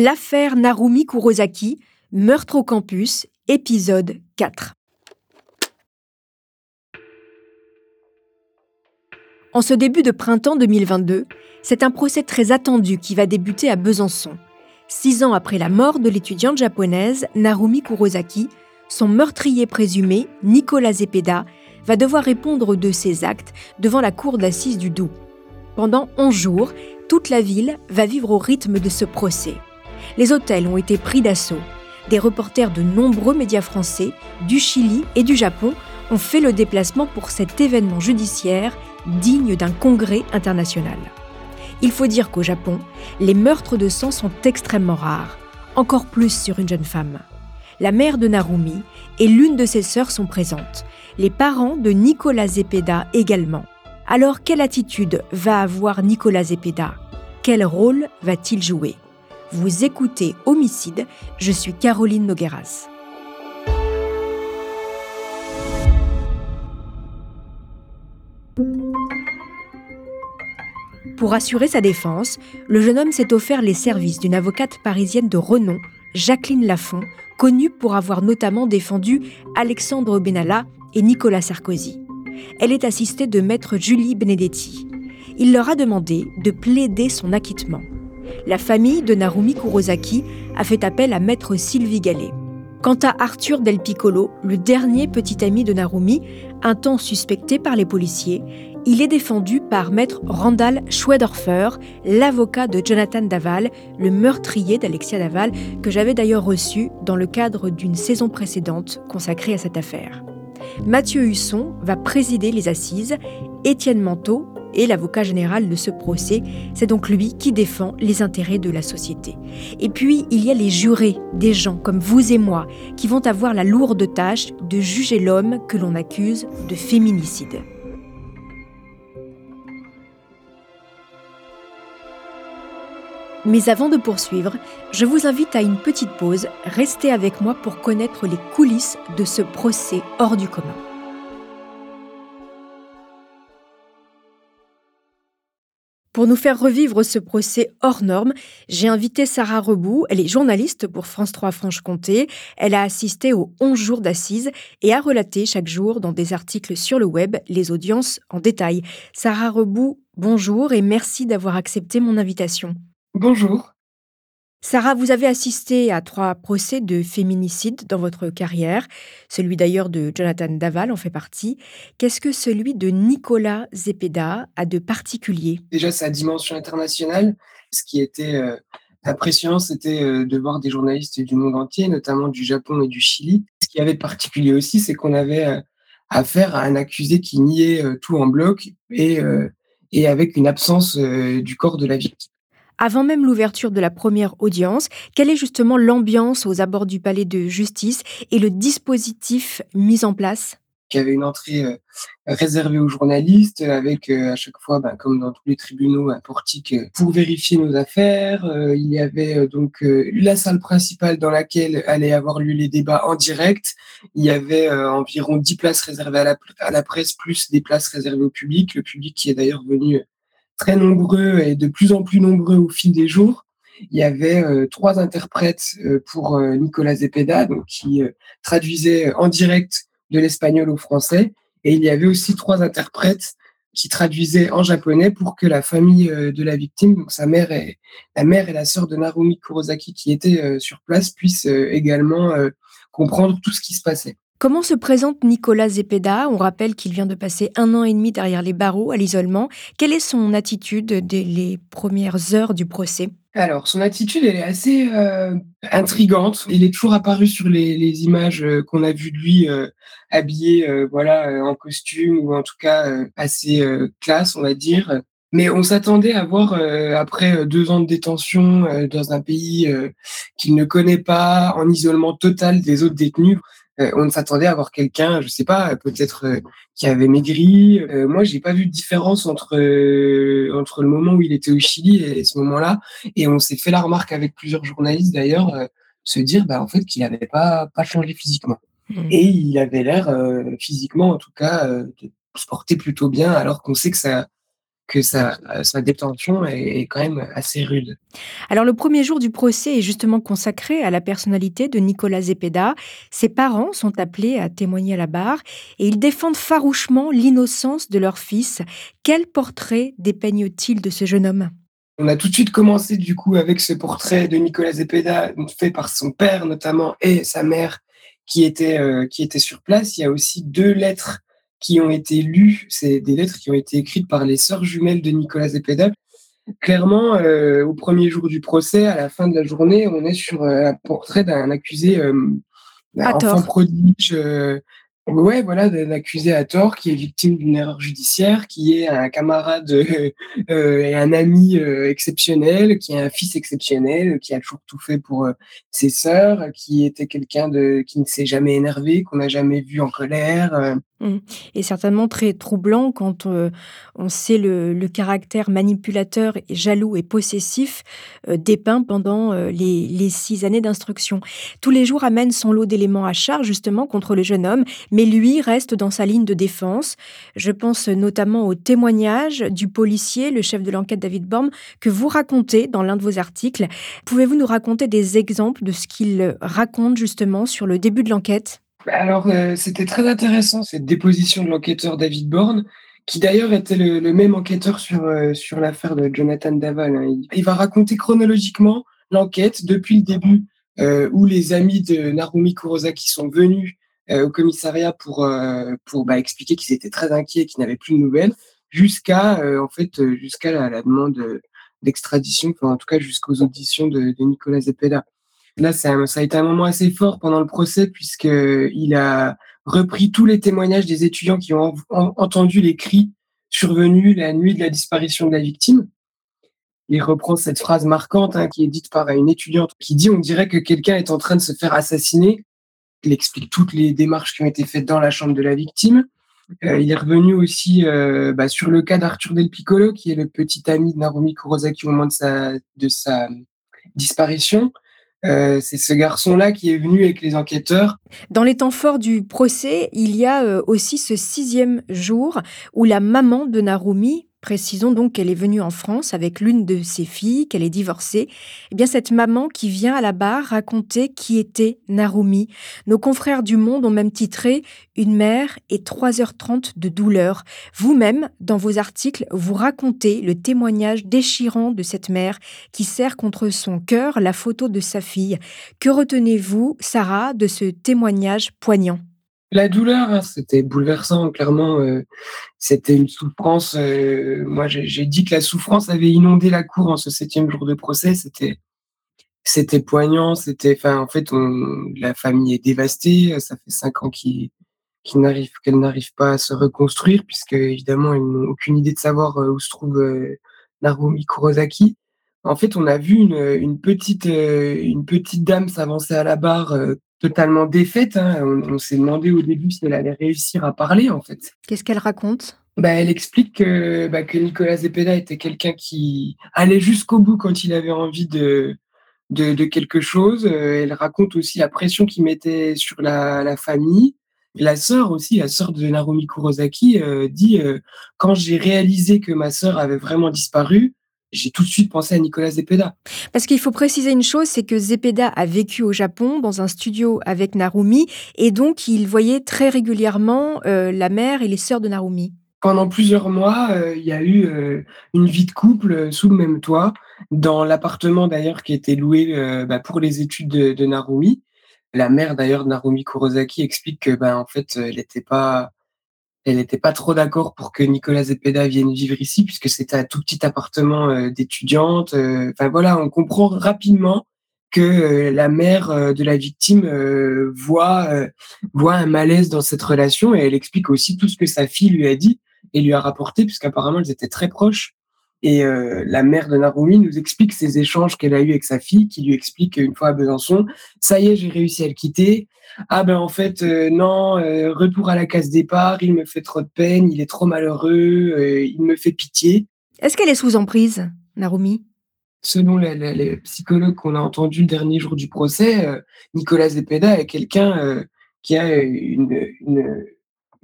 L'affaire Narumi Kurosaki, meurtre au campus, épisode 4. En ce début de printemps 2022, c'est un procès très attendu qui va débuter à Besançon. Six ans après la mort de l'étudiante japonaise Narumi Kurosaki, son meurtrier présumé, Nicolas Zepeda, va devoir répondre de ses actes devant la cour d'assises du Doubs. Pendant 11 jours, toute la ville va vivre au rythme de ce procès. Les hôtels ont été pris d'assaut. Des reporters de nombreux médias français, du Chili et du Japon ont fait le déplacement pour cet événement judiciaire digne d'un congrès international. Il faut dire qu'au Japon, les meurtres de sang sont extrêmement rares, encore plus sur une jeune femme. La mère de Narumi et l'une de ses sœurs sont présentes, les parents de Nicolas Zepeda également. Alors quelle attitude va avoir Nicolas Zepeda? Quel rôle va-t-il jouer? Vous écoutez Homicide, je suis Caroline Nogueras. Pour assurer sa défense, le jeune homme s'est offert les services d'une avocate parisienne de renom, Jacqueline Lafont, connue pour avoir notamment défendu Alexandre Benalla et Nicolas Sarkozy. Elle est assistée de maître Julie Benedetti. Il leur a demandé de plaider son acquittement. La famille de Narumi Kurosaki a fait appel à maître Sylvie Gallet. Quant à Arthur Del Piccolo, le dernier petit ami de Narumi, un temps suspecté par les policiers, il est défendu par maître Randall Schwedorfer, l'avocat de Jonathan Daval, le meurtrier d'Alexia Daval, que j'avais d'ailleurs reçu dans le cadre d'une saison précédente consacrée à cette affaire. Mathieu Husson va présider les assises, Étienne Manteau est l'avocat général de ce procès, c'est donc lui qui défend les intérêts de la société. Et puis, il y a les jurés, des gens comme vous et moi, qui vont avoir la lourde tâche de juger l'homme que l'on accuse de féminicide. Mais avant de poursuivre, je vous invite à une petite pause. Restez avec moi pour connaître les coulisses de ce procès hors du commun. Pour nous faire revivre ce procès hors norme, j'ai invité Sarah Rebout. Elle est journaliste pour France 3 Franche-Comté. Elle a assisté aux 11 jours d'assises et a relaté chaque jour dans des articles sur le web les audiences en détail. Sarah Rebout, bonjour et merci d'avoir accepté mon invitation. Bonjour. Sarah, vous avez assisté à trois procès de féminicide dans votre carrière. Celui d'ailleurs de Jonathan Daval en fait partie. Qu'est-ce que celui de Nicolas Zepeda a de particulier? Déjà, sa dimension internationale. Ce qui était euh, impressionnant, c'était euh, de voir des journalistes du monde entier, notamment du Japon et du Chili. Ce qui avait de particulier aussi, c'est qu'on avait euh, affaire à un accusé qui niait tout en bloc et, et avec une absence du corps de la victime avant même l'ouverture de la première audience, quelle est justement l'ambiance aux abords du palais de justice et le dispositif mis en place? Il y avait une entrée euh, réservée aux journalistes, avec euh, à chaque fois, bah, comme dans tous les tribunaux, un portique euh, pour vérifier nos affaires. il y avait donc la salle principale dans laquelle allaient avoir lieu les débats en direct. Il y avait environ 10 places réservées à la presse, plus des places réservées au public. Le public qui est d'ailleurs venu très nombreux et de plus en plus nombreux au fil des jours. Il y avait euh, trois interprètes euh, pour euh, Nicolas Zepeda, donc qui traduisait en direct de l'espagnol au français, et il y avait aussi trois interprètes qui traduisaient en japonais pour que la famille de la victime, donc sa mère et la mère et la sœur de Narumi Kurosaki qui étaient sur place, puissent également comprendre tout ce qui se passait. Comment se présente Nicolas Zepeda? On rappelle qu'il vient de passer un an et demi derrière les barreaux à l'isolement. Quelle est son attitude dès les premières heures du procès? Alors, son attitude, elle est assez euh, intrigante. Il est toujours apparu sur les, images euh, qu'on a vues de lui euh, habillé, voilà, en costume ou en tout cas assez classe, on va dire. Mais on s'attendait à voir, après deux ans de détention dans un pays qu'il ne connaît pas, en isolement total des autres détenus, euh, on s'attendait à voir quelqu'un, je sais pas, peut-être euh, qui avait maigri. Euh, moi, j'ai pas vu de différence entre entre le moment où il était au Chili et ce moment-là. Et on s'est fait la remarque avec plusieurs journalistes d'ailleurs, se dire, bah en fait, qu'il n'avait pas pas changé physiquement. Mmh. Et il avait l'air physiquement, en tout cas, de se porter plutôt bien, alors qu'on sait que ça que sa, sa détention est, quand même assez rude. Alors le premier jour du procès est justement consacré à la personnalité de Nicolas Zepeda. Ses parents sont appelés à témoigner à la barre et ils défendent farouchement l'innocence de leur fils. Quel portrait dépeignent-ils de ce jeune homme? On a tout de suite commencé du coup avec ce portrait de Nicolas Zepeda fait par son père notamment et sa mère qui étaient, euh, qui étaient sur place. Il y a aussi deux lettres qui ont été lues. C'est des lettres qui ont été écrites par les sœurs jumelles de Nicolas Zepeda. Clairement, euh, au premier jour du procès, à la fin de la journée, on est sur euh, un portrait d'un accusé enfant prodige, Ouais, voilà, d'un accusé à tort qui est victime d'une erreur judiciaire, qui est un camarade euh, euh, et un ami euh, exceptionnel, qui est un fils exceptionnel, qui a toujours tout fait pour ses sœurs, qui était quelqu'un de qui ne s'est jamais énervé, qu'on n'a jamais vu en colère. Mmh. Et certainement très troublant quand on sait le, caractère manipulateur, jaloux et possessif dépeint pendant les, six années d'instruction. Tous les jours amène son lot d'éléments à charge justement contre le jeune homme, lui reste dans sa ligne de défense. Je pense notamment au témoignage du policier, le chef de l'enquête David Borm, que vous racontez dans l'un de vos articles. Pouvez-vous nous raconter des exemples de ce qu'il raconte justement sur le début de l'enquête? Alors, euh, c'était très intéressant cette déposition de l'enquêteur David Bourne, qui d'ailleurs était le, même enquêteur sur, euh, sur l'affaire de Jonathan Daval. Hein. Il, va raconter chronologiquement l'enquête depuis le début, euh, où les amis de Narumi Kurosaki sont venus au commissariat pour, pour bah, expliquer qu'ils étaient très inquiets, qu'ils n'avaient plus de nouvelles, jusqu'à en fait jusqu'à la, demande d'extradition, en tout cas jusqu'aux auditions de, de Nicolas Zepeda. Là, ça, a été un moment assez fort pendant le procès puisqu'il a repris tous les témoignages des étudiants qui ont entendu les cris survenus la nuit de la disparition de la victime. Il reprend cette phrase marquante hein, qui est dite par une étudiante qui dit on dirait que quelqu'un est en train de se faire assassiner. Il explique toutes les démarches qui ont été faites dans la chambre de la victime. Euh, il est revenu aussi euh, bah, sur le cas d'Arthur Del Piccolo, qui est le petit ami de Narumi Kurosaki au moment de sa, disparition. Euh, c'est ce garçon-là qui est venu avec les enquêteurs. Dans les temps forts du procès, il y a aussi ce sixième jour où la maman de Narumi, Précisons donc qu'elle est venue en France avec l'une de ses filles, qu'elle est divorcée. Eh bien, cette maman qui vient à la barre raconter qui était Narumi. Nos confrères du Monde ont même titré Une mère et 3h30 de douleur. Vous-même, dans vos articles, vous racontez le témoignage déchirant de cette mère qui serre contre son cœur la photo de sa fille. Que retenez-vous, Sarah, de ce témoignage poignant? La douleur, hein, c'était bouleversant, clairement. Euh, c'était une souffrance. Euh, moi, j'ai dit que la souffrance avait inondé la cour en ce septième jour de procès. C'était, c'était poignant. C'était, en fait, on, la famille est dévastée. Ça fait cinq ans qu'ils, n'arrive, qu'elle n'arrive pas à se reconstruire, puisque évidemment, ils n'ont aucune idée de savoir euh, où se trouve Narumi Kurosaki. En fait, on a vu une petite, une petite dame s'avancer à la barre totalement défaite. Hein. On, s'est demandé au début si elle allait réussir à parler, en fait. Qu'est-ce qu'elle raconte? Bah, Elle explique que, bah, que Nicolas Zepeda était quelqu'un qui allait jusqu'au bout quand il avait envie de, de, quelque chose. Euh, elle raconte aussi la pression qu'il mettait sur la, famille. La sœur aussi, la sœur de Narumi Kurosaki, euh, dit euh, Quand j'ai réalisé que ma sœur avait vraiment disparu, j'ai tout de suite pensé à Nicolas Zepeda. Parce qu'il faut préciser une chose, c'est que Zepeda a vécu au Japon dans un studio avec Narumi et donc il voyait très régulièrement euh, la mère et les sœurs de Narumi. Pendant plusieurs mois, euh, il y a eu euh, une vie de couple sous le même toit, dans l'appartement d'ailleurs qui était loué bah, pour les études de, Narumi. La mère d'ailleurs de Narumi Kurosaki explique que bah, en fait, elle n'était pas elle n'était pas trop d'accord pour que Nicolas Zepeda vienne vivre ici, puisque c'était un tout petit appartement euh, d'étudiante. Euh, enfin voilà, on comprend rapidement que euh, la mère de la victime voit, voit un malaise dans cette relation et elle explique aussi tout ce que sa fille lui a dit et lui a rapporté, puisqu'apparemment elles étaient très proches. Et la mère de Narumi nous explique ces échanges qu'elle a eus avec sa fille, qui lui explique une fois à Besançon, ça y est, j'ai réussi à le quitter. Ah ben en fait, non, retour à la case départ, il me fait trop de peine, il est trop malheureux, il me fait pitié. Est-ce qu'elle est sous emprise, Narumi? Selon les, psychologues qu'on a entendus le dernier jour du procès, Nicolas Zepeda est quelqu'un qui a une, une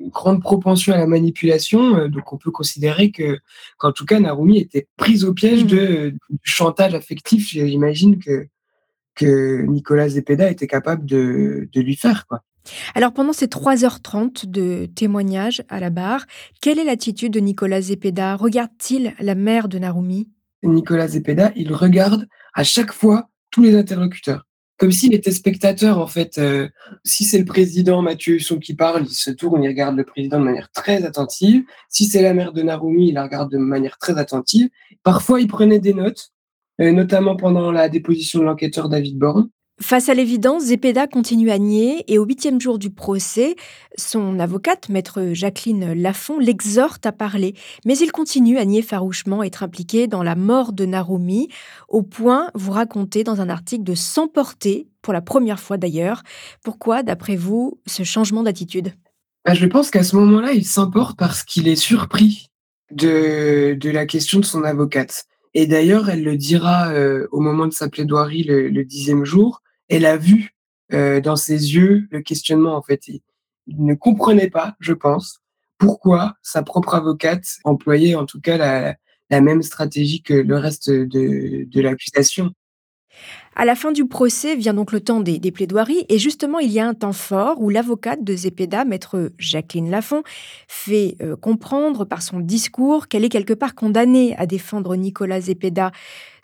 grande propension à la manipulation, donc on peut considérer que qu'en tout cas Narumi était prise au piège Mmh. de du chantage affectif, j'imagine que que Nicolas Zepeda était capable de de lui faire, quoi. Alors pendant ces 3h30 de témoignages à la barre, quelle est l'attitude de Nicolas Zepeda? Regarde-t-il la mère de Narumi? Nicolas Zepeda, il regarde à chaque fois tous les interlocuteurs, comme s'il était spectateur en fait, heu, si c'est le président Mathieu Husson qui parle, il se tourne, il regarde le président de manière très attentive. Si c'est la mère de Narumi, il la regarde de manière très attentive. Parfois, il prenait des notes, heu, notamment pendant la déposition de l'enquêteur David Borne. Face à l'évidence, Zepeda continue à nier et au huitième jour du procès, son avocate, maître Jacqueline Lafont, l'exhorte à parler. Mais il continue à nier farouchement être impliqué dans la mort de Narumi, au point, vous racontez dans un article, de s'emporter, pour la première fois d'ailleurs. Pourquoi, d'après vous, ce changement d'attitude? Bah, je pense qu'à ce moment-là, il s'emporte parce qu'il est surpris de de la question de son avocate et d'ailleurs, elle le dira, heu, au moment de sa plaidoirie le 10e jour. Elle a vu, heu, dans ses yeux le questionnement en fait. Il ne comprenait pas, je pense, pourquoi sa propre avocate employait en tout cas la même stratégie que le reste de l'accusation. À la fin du procès vient donc le temps des, plaidoiries et justement il y a un temps fort où l'avocate de Zepeda, maître Jacqueline Lafont, fait euh, comprendre par son discours qu'elle est quelque part condamnée à défendre Nicolas Zepeda.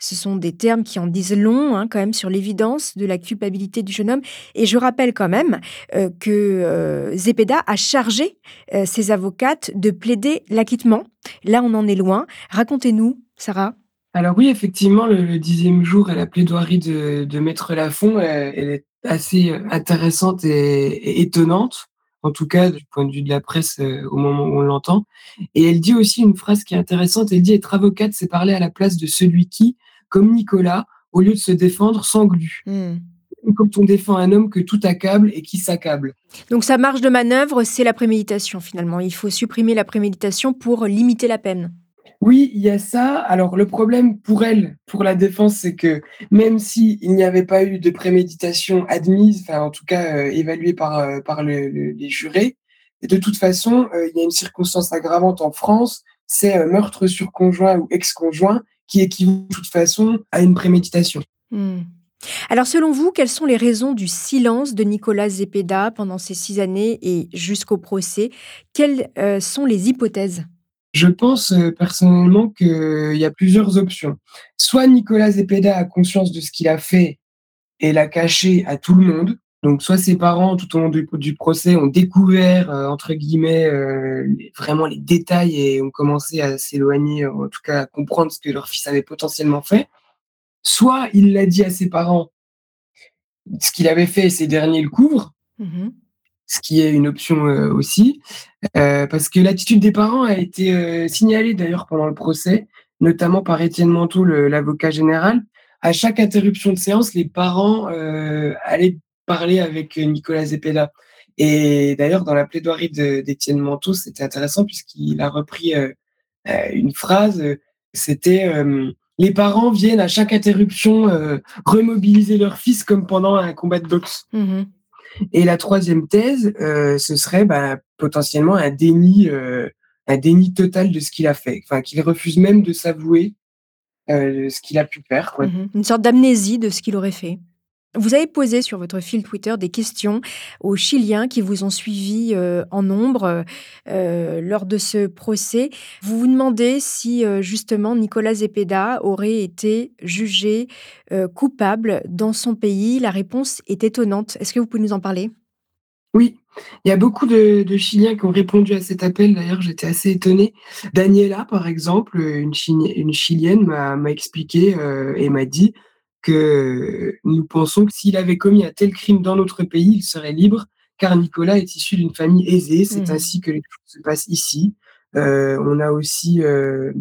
Ce sont des termes qui en disent long hein, quand même sur l'évidence de la culpabilité du jeune homme. Et je rappelle quand même euh, que euh, Zepeda a chargé euh, ses avocates de plaider l'acquittement. Là on en est loin. Racontez-nous, Sarah. Alors oui, effectivement, le le 10e jour et la plaidoirie de de maître Lafont, heu, elle est assez, heu, intéressante et et étonnante, en tout cas du point de vue de la presse, heu, au moment où on l'entend et elle dit aussi une phrase qui est intéressante, elle dit: «Être avocate, c'est parler à la place de celui qui, comme Nicolas, au lieu de se défendre, s'englue. Hmm. Quand on défend un homme que tout accable et qui s'accable». Donc sa marge de manœuvre, c'est la préméditation finalement. Il faut supprimer la préméditation pour limiter la peine. Oui, il y a ça. Alors le problème pour elle, pour la défense, c'est que même s'il n'y avait pas eu de préméditation admise, en tout cas, heu, évaluée par, heu, par le le les jurés, de toute façon, heu, il y a une circonstance aggravante en France, c'est, meurtre sur conjoint ou ex-conjoint qui équivaut de toute façon à une préméditation. Hmm. Alors selon vous, quelles sont les raisons du silence de Nicolas Zepeda pendant ces six années et jusqu'au procès? Quelles euh, sont les hypothèses? Je pense, heu, personnellement qu'il y a plusieurs options. Soit Nicolas Zepeda a conscience de ce qu'il a fait et l'a caché à tout le monde. Donc soit ses parents, tout au long du procès, ont découvert, heu, entre guillemets, les vraiment les détails et ont commencé à s'éloigner, en tout cas à comprendre ce que leur fils avait potentiellement fait. Soit il l'a dit à ses parents, ce qu'il avait fait et ces derniers le couvrent, Mhm. Ce qui est une option, heu, aussi. Heu, parce que l'attitude des parents a été, heu, signalée d'ailleurs pendant le procès, notamment par Étienne Manteau, l'avocat général. À chaque interruption de séance, les parents, allaient parler avec, Nicolas Zepeda et d'ailleurs dans la plaidoirie d'Étienne Manteau, c'était intéressant puisqu'il a repris, une phrase, c'était, «Les parents viennent à chaque interruption, remobiliser leur fils comme pendant un combat de boxe». Mhm. Et la troisième thèse, heu, ce serait, bah, potentiellement un déni, heu, un déni total de ce qu'il a fait. Enfin, qu'il refuse même de s'avouer, heu, ce qu'il a pu faire. Mhm. Une sorte d'amnésie de ce qu'il aurait fait. Vous avez posé sur votre fil Twitter des questions aux Chiliens qui vous ont suivi euh, en nombre euh, lors de ce procès. Vous vous demandez si euh, justement Nicolas Zepeda aurait été jugé coupable dans son pays. La réponse est étonnante. Est-ce que vous pouvez nous en parler? Oui, il y a beaucoup de Chiliens qui ont répondu à cet appel, d'ailleurs, j'étais assez étonnée. Daniela, par exemple, une Chili une Chilienne m'a expliqué, et m'a dit que nous pensons que s'il avait commis un tel crime dans notre pays, il serait libre, car Nicolas est issu d'une famille aisée. C'est Mhm. ainsi que les choses se passent ici. Heu, on a aussi, heu,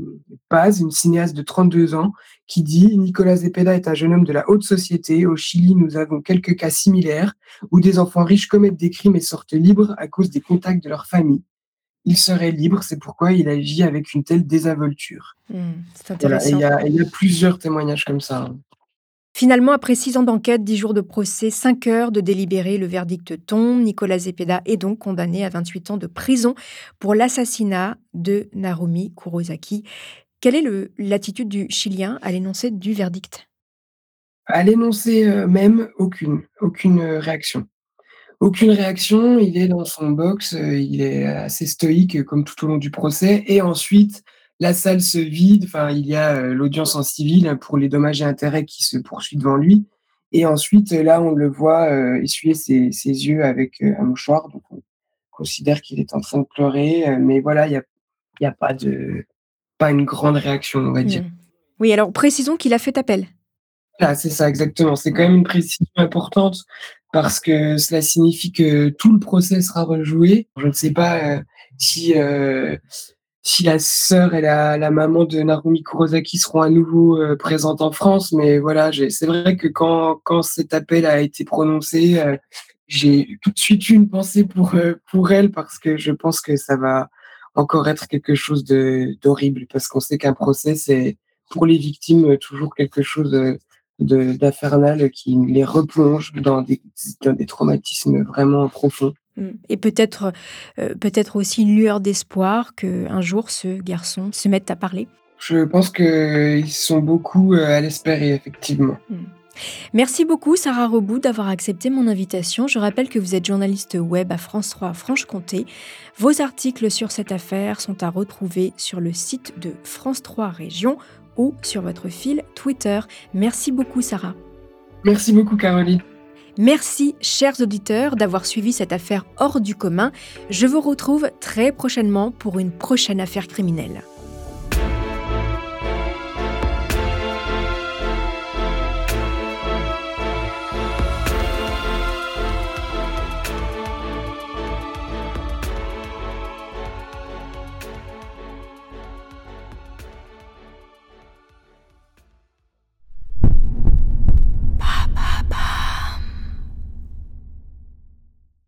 Paz, une cinéaste de 32 ans, qui dit: «Nicolas Zepeda est un jeune homme de la haute société. Au Chili, nous avons quelques cas similaires où des enfants riches commettent des crimes et sortent libres à cause des contacts de leur famille. Il serait libre, c'est pourquoi il agit avec une telle désinvolture». Hmm, C'est il intéressant. y a et il y a plusieurs témoignages comme ça, hein. Finalement, après six ans d'enquête, dix jours de procès, cinq heures de délibéré, le verdict tombe. Nicolas Zepeda est donc condamné à 28 ans de prison pour l'assassinat de Narumi Kurosaki. Quelle est l'attitude du Chilien à l'énoncé du verdict? À l'énoncé euh, même, aucune, aucune réaction. Aucune réaction, il est dans son box, euh, il est assez stoïque comme tout au long du procès. Et ensuite, la salle se vide, enfin, il y a euh, l'audience en civil pour les dommages et intérêts qui se poursuivent devant lui. Et ensuite, là, on le voit euh, essuyer ses, ses, yeux avec euh, un mouchoir. Donc, on considère qu'il est en train de pleurer. mais voilà, il n'y a, y a pas, de, pas une grande réaction, on va dire. Mmh. Oui, alors précisons qu'il a fait appel. Ah, c'est ça, exactement. C'est quand même une précision importante parce que cela signifie que tout le procès sera rejoué. Je ne sais pas si si la sœur et la, maman de Narumi Kurosaki seront à nouveau euh, présentes en France. Mais voilà, c'est vrai que quand, quand cet appel a été prononcé, euh, j'ai tout de suite eu une pensée pour, euh, pour elle parce que je pense que ça va encore être quelque chose d'horrible parce qu'on sait qu'un procès, c'est pour les victimes toujours quelque chose d'infernal qui les replonge dans des traumatismes vraiment profonds. Mm. Et peut-être euh, peut-être aussi une lueur d'espoir qu'un jour ce garçon se mette à parler. Je pense qu'ils sont beaucoup euh, à l'espérer, effectivement. Mm. Merci beaucoup Sarah Rebout d'avoir accepté mon invitation. Je rappelle que vous êtes journaliste web à France 3 Franche-Comté. Vos articles sur cette affaire sont à retrouver sur le site de France 3 Région ou sur votre fil Twitter. Merci beaucoup Sarah. Merci beaucoup Caroline. Merci, chers auditeurs, d'avoir suivi cette affaire hors du commun. Je vous retrouve très prochainement pour une prochaine affaire criminelle.